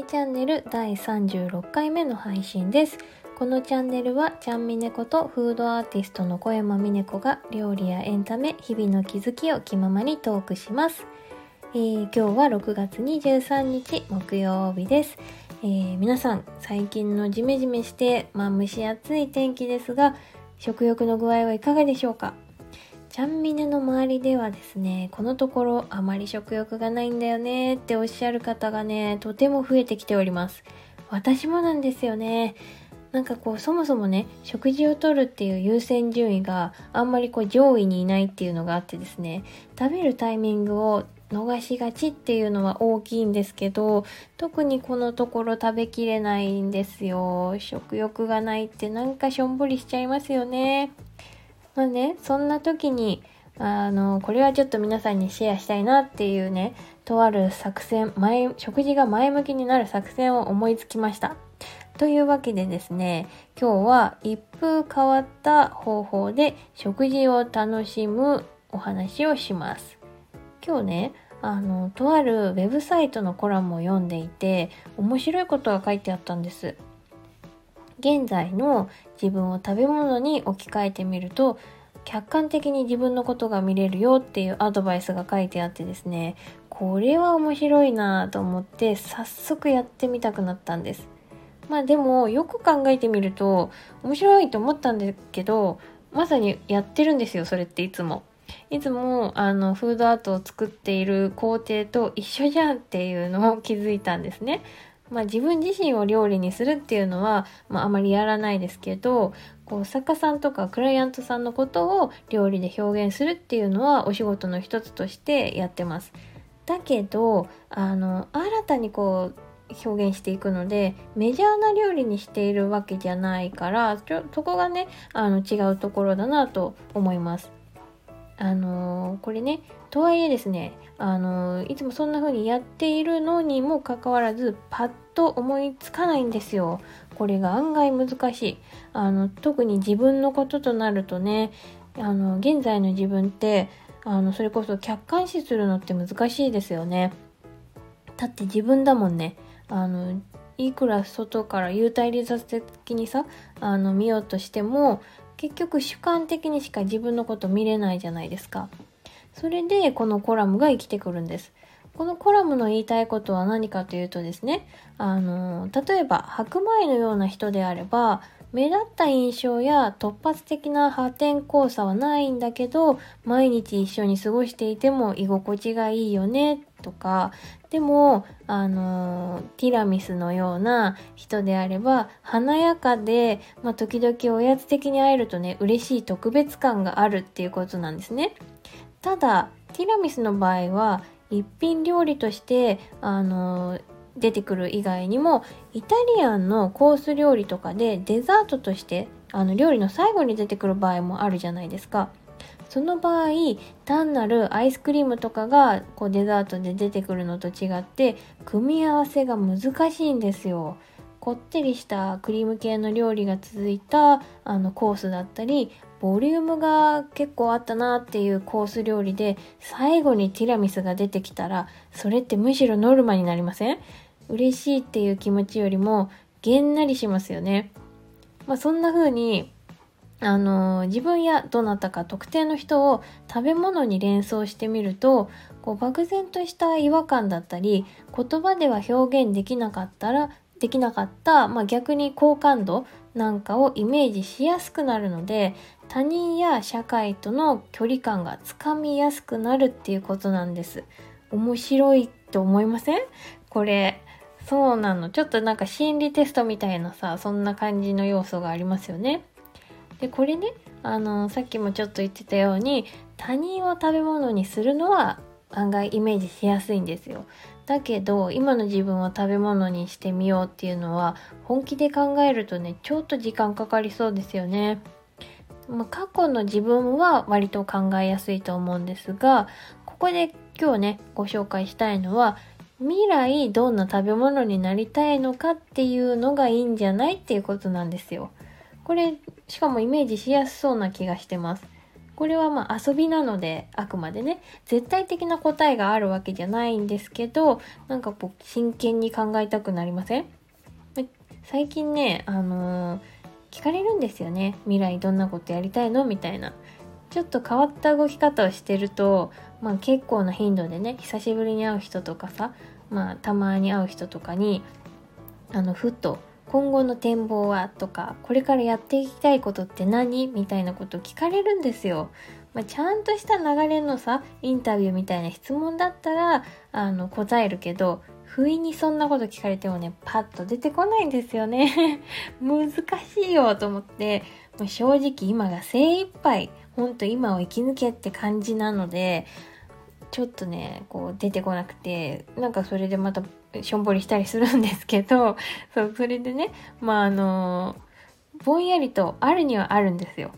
ねチャンネル第36回目の配信です。このチャンネルはちゃんみねことフードアーティストの小山みね子が料理やエンタメ、日々の気づきを気ままにトークします。えー、今日は6月23日木曜日です。えー、皆さん最近のジメジメして、まあ、蒸し暑い天気ですが食欲の具合はいかがでしょうか？ちゃんみねの周りではですね、このところあまり食欲がないんだよねっておっしゃる方がね、とても増えてきております。私もなんですよね。なんかこうそもそもね食事をとるっていう優先順位があんまりこう上位にいないっていうのがあってですね食べるタイミングを逃しがちっていうのは大きいんですけど特にこのところ食べきれないんですよ食欲がないってなんかしょんぼりしちゃいますよねまあね、そんな時に、あの、これはちょっと皆さんにシェアしたいなっていうね、とある作戦、前、食事が前向きになる作戦を思いつきました。というわけでですね、今日は一風変わった方法で食事を楽しむお話をします。今日ね、あの、とあるウェブサイトのコラムを読んでいて、面白いことが書いてあったんです。現在の自分を食べ物に置き換えてみると客観的に自分のことが見れるよっていうアドバイスが書いてあってですねこれは面白いなと思って早速やってみたくなったんです。まあでもよく考えてみると面白いと思ったんですけどまさにやってるんですよそれっていつも。いつもあのフードアートを作っている工程と一緒じゃんっていうのを気づいたんですね。まあ、自分自身を料理にするっていうのは、まあ、あまりやらないですけどこう作家さんとかクライアントさんのことを料理で表現するっていうのはお仕事の一つとしてやってます。だけどあの新たにこう表現していくのでメジャーな料理にしているわけじゃないからちょそこがねあの違うところだなと思います。あのー、これねとはいえですねあのいつもそんな風にやっているのにもかかわらずパッと思いつかないんですよ。これが案外難しい。あの特に自分のこととなるとねあの現在の自分ってあのそれこそ客観視するのって難しいですよね。だって自分だもんね。あのいくら外から幽体離脱的にさあの見ようとしても結局主観的にしか自分のこと見れないじゃないですか。それでこのコラムが生きてくるんです。このコラムの言いたいことは何かというとですね、あの、例えば白米のような人であれば、目立った印象や突発的な破天荒さはないんだけど、毎日一緒に過ごしていても居心地がいいよね、とか、でも、あの、ティラミスのような人であれば、華やかで、まあ、時々おやつ的に会えるとね、嬉しい特別感があるっていうことなんですね。ただ、ティラミスの場合は、一品料理として、あの、出てくる以外にも、イタリアンのコース料理とかでデザートとして、あの、料理の最後に出てくる場合もあるじゃないですか。その場合単なるアイスクリームとかがこうデザートで出てくるのと違って組み合わせが難しいんですよ。こってりしたクリーム系の料理が続いたあのコースだったりボリュームが結構あったなっていうコース料理で最後にティラミスが出てきたらそれってむしろノルマになりません？嬉しいっていう気持ちよりもげんなりしますよね。まあそんな風にあの自分やどなたか特定の人を食べ物に連想してみるとこう漠然とした違和感だったり言葉では表現できなかったらできなかった、まあ、逆に好感度なんかをイメージしやすくなるので他人や社会との距離感がつかみやすくなるっていうことなんです。面白いと思いません？これ。そうなの。ちょっとなんか心理テストみたいなさそんな感じの要素がありますよね。でこれねあのさっきもちょっと言ってたように他人を食べ物にするのは案外イメージしやすいんですよだけど今の自分を食べ物にしてみようっていうのは本気で考えるとねちょっと時間かかりそうですよねまあ、過去の自分は割と考えやすいと思うんですがここで今日ねご紹介したいのは未来どんな食べ物になりたいのかっていうのがいいんじゃないっていうことなんですよ。これしかもイメージしやすそうな気がしてます。これはまあ遊びなのであくまでね絶対的な答えがあるわけじゃないんですけどなんかこう真剣に考えたくなりません？最近ねあのー、聞かれるんですよね。未来どんなことやりたいの？みたいな。ちょっと変わった動き方をしてると、まあ、結構な頻度でね久しぶりに会う人とかさ、まあ、たまに会う人とかにあのふっと今後の展望はとかこれからやっていきたいことって何？みたいなこと聞かれるんですよ。まあ、ちゃんとした流れのさインタビューみたいな質問だったらあの答えるけど不意にそんなこと聞かれてもねパッと出てこないんですよね。難しいよと思って。もう正直今が精一杯ほんと今を生き抜けって感じなのでちょっとねこう出てこなくてなんかそれでまたしょんぼりしたりするんですけど そうそれでねまああのぼんやりとあるにはあるんですよ。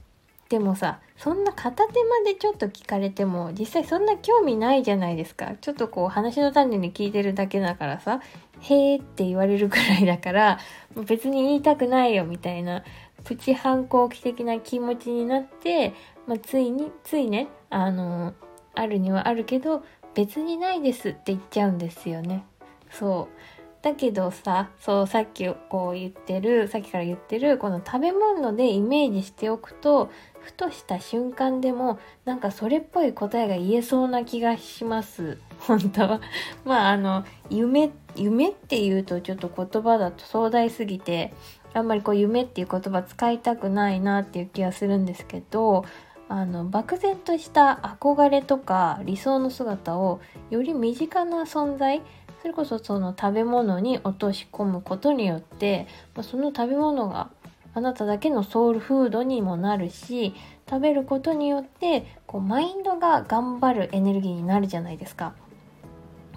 でもさそんな片手までちょっと聞かれても実際そんな興味ないじゃないですかちょっとこう話の種に聞いてるだけだからさ「へえ」って言われるくらいだから別に言いたくないよみたいなプチ反抗期的な気持ちになって、まあ、ついについねあのあるにはあるけど別にないですって言っちゃうんですよねそう。だけどさそうさっきこう言ってるさっきから言ってるこの食べ物でイメージしておくとふとした瞬間でもなんかそれっぽい答えが言えそうな気がします。本当まああの夢夢っていうとちょっと言葉だと壮大すぎてあんまりこう夢っていう言葉使いたくないなっていう気がするんですけどあの漠然とした憧れとか理想の姿をより身近な存在それこそその食べ物に落とし込むことによって、ま、その食べ物があなただけのソウルフードにもなるし食べることによってこうマインドが頑張るエネルギーになるじゃないですか。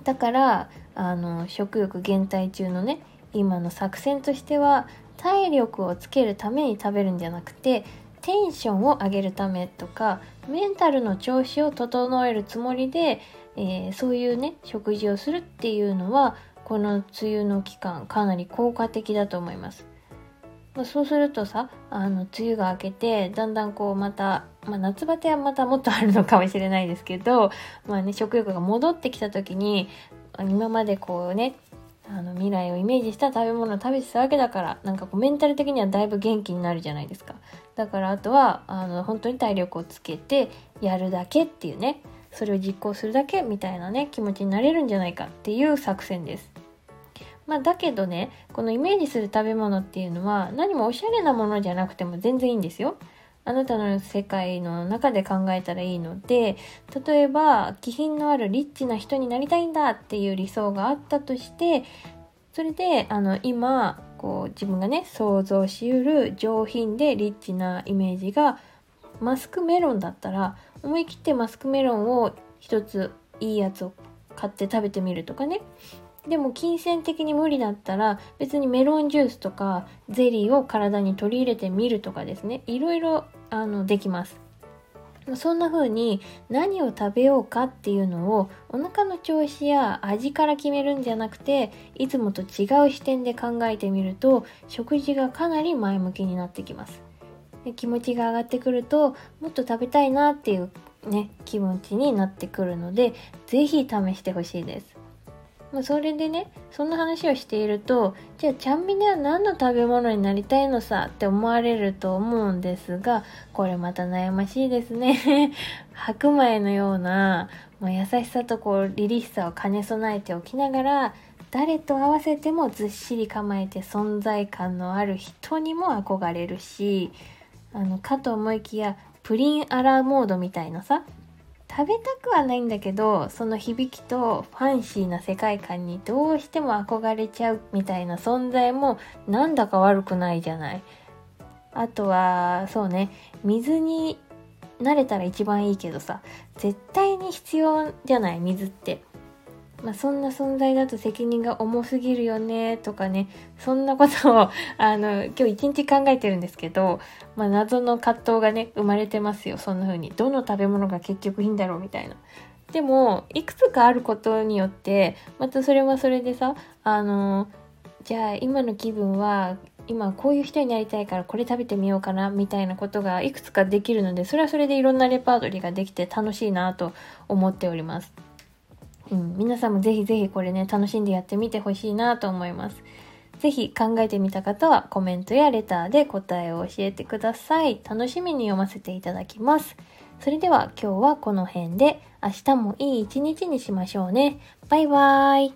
だからあの食欲減退中のね今の作戦としては体力をつけるために食べるんじゃなくてテンションを上げるためとかメンタルの調子を整えるつもりで、えー、そういうね食事をするっていうのはこの梅雨の期間かなり効果的だと思います。まあ、そうするとさあの梅雨が明けてだんだんこうまた、まあ、夏バテはまたもっとあるのかもしれないですけど、まあね、食欲が戻ってきた時に今までこうねあの未来をイメージした食べ物を食べてたわけだからなんかこうメンタル的にはだいぶ元気になるじゃないですかだからあとはあの本当に体力をつけてやるだけっていうねそれを実行するだけみたいなね気持ちになれるんじゃないかっていう作戦ですまあ、だけどねこのイメージする食べ物っていうのは何もおしゃれなものじゃなくても全然いいんですよ。あなたの世界の中で考えたらいいので例えば気品のあるリッチな人になりたいんだっていう理想があったとしてそれであの今こう自分がね想像しうる上品でリッチなイメージがマスクメロンだったら思い切ってマスクメロンを一ついいやつを買って食べてみるとかね。でも金銭的に無理だったら別にメロンジュースとかゼリーを体に取り入れてみるとかですね。いろいろあのできます。そんな風に何を食べようかっていうのをお腹の調子や味から決めるんじゃなくていつもと違う視点で考えてみると食事がかなり前向きになってきます。気持ちが上がってくるともっと食べたいなっていうね気持ちになってくるので是非試してほしいです。まあ、それでねそんな話をしているとじゃあちゃんみねは何の食べ物になりたいのさって思われると思うんですがこれまた悩ましいですね。白米のような、まあ、優しさとこう凛々しさを兼ね備えておきながら誰と合わせてもずっしり構えて存在感のある人にも憧れるしあのかと思いきやプリンアラーモードみたいなさ食べたくはないんだけどその響きとファンシーな世界観にどうしても憧れちゃうみたいな存在もなんだか悪くないじゃない。あとはそうね水に慣れたら一番いいけどさ絶対に必要じゃない水って。まあ、そんな存在だと責任が重すぎるよねとかねそんなことを あの今日一日考えてるんですけど、まあ、謎の葛藤がね生まれてますよそんな風にどの食べ物が結局いいんだろうみたいな。でもいくつかあることによってまたそれはそれでさあのじゃあ今の気分は今こういう人になりたいからこれ食べてみようかなみたいなことがいくつかできるのでそれはそれでいろんなレパートリーができて楽しいなと思っております。うん、皆さんもぜひぜひこれね楽しんでやってみてほしいなと思います。ぜひ考えてみた方はコメントやレターで答えを教えてください。楽しみに読ませていただきます。それでは今日はこの辺で明日もいい一日にしましょうね。バイバーイ。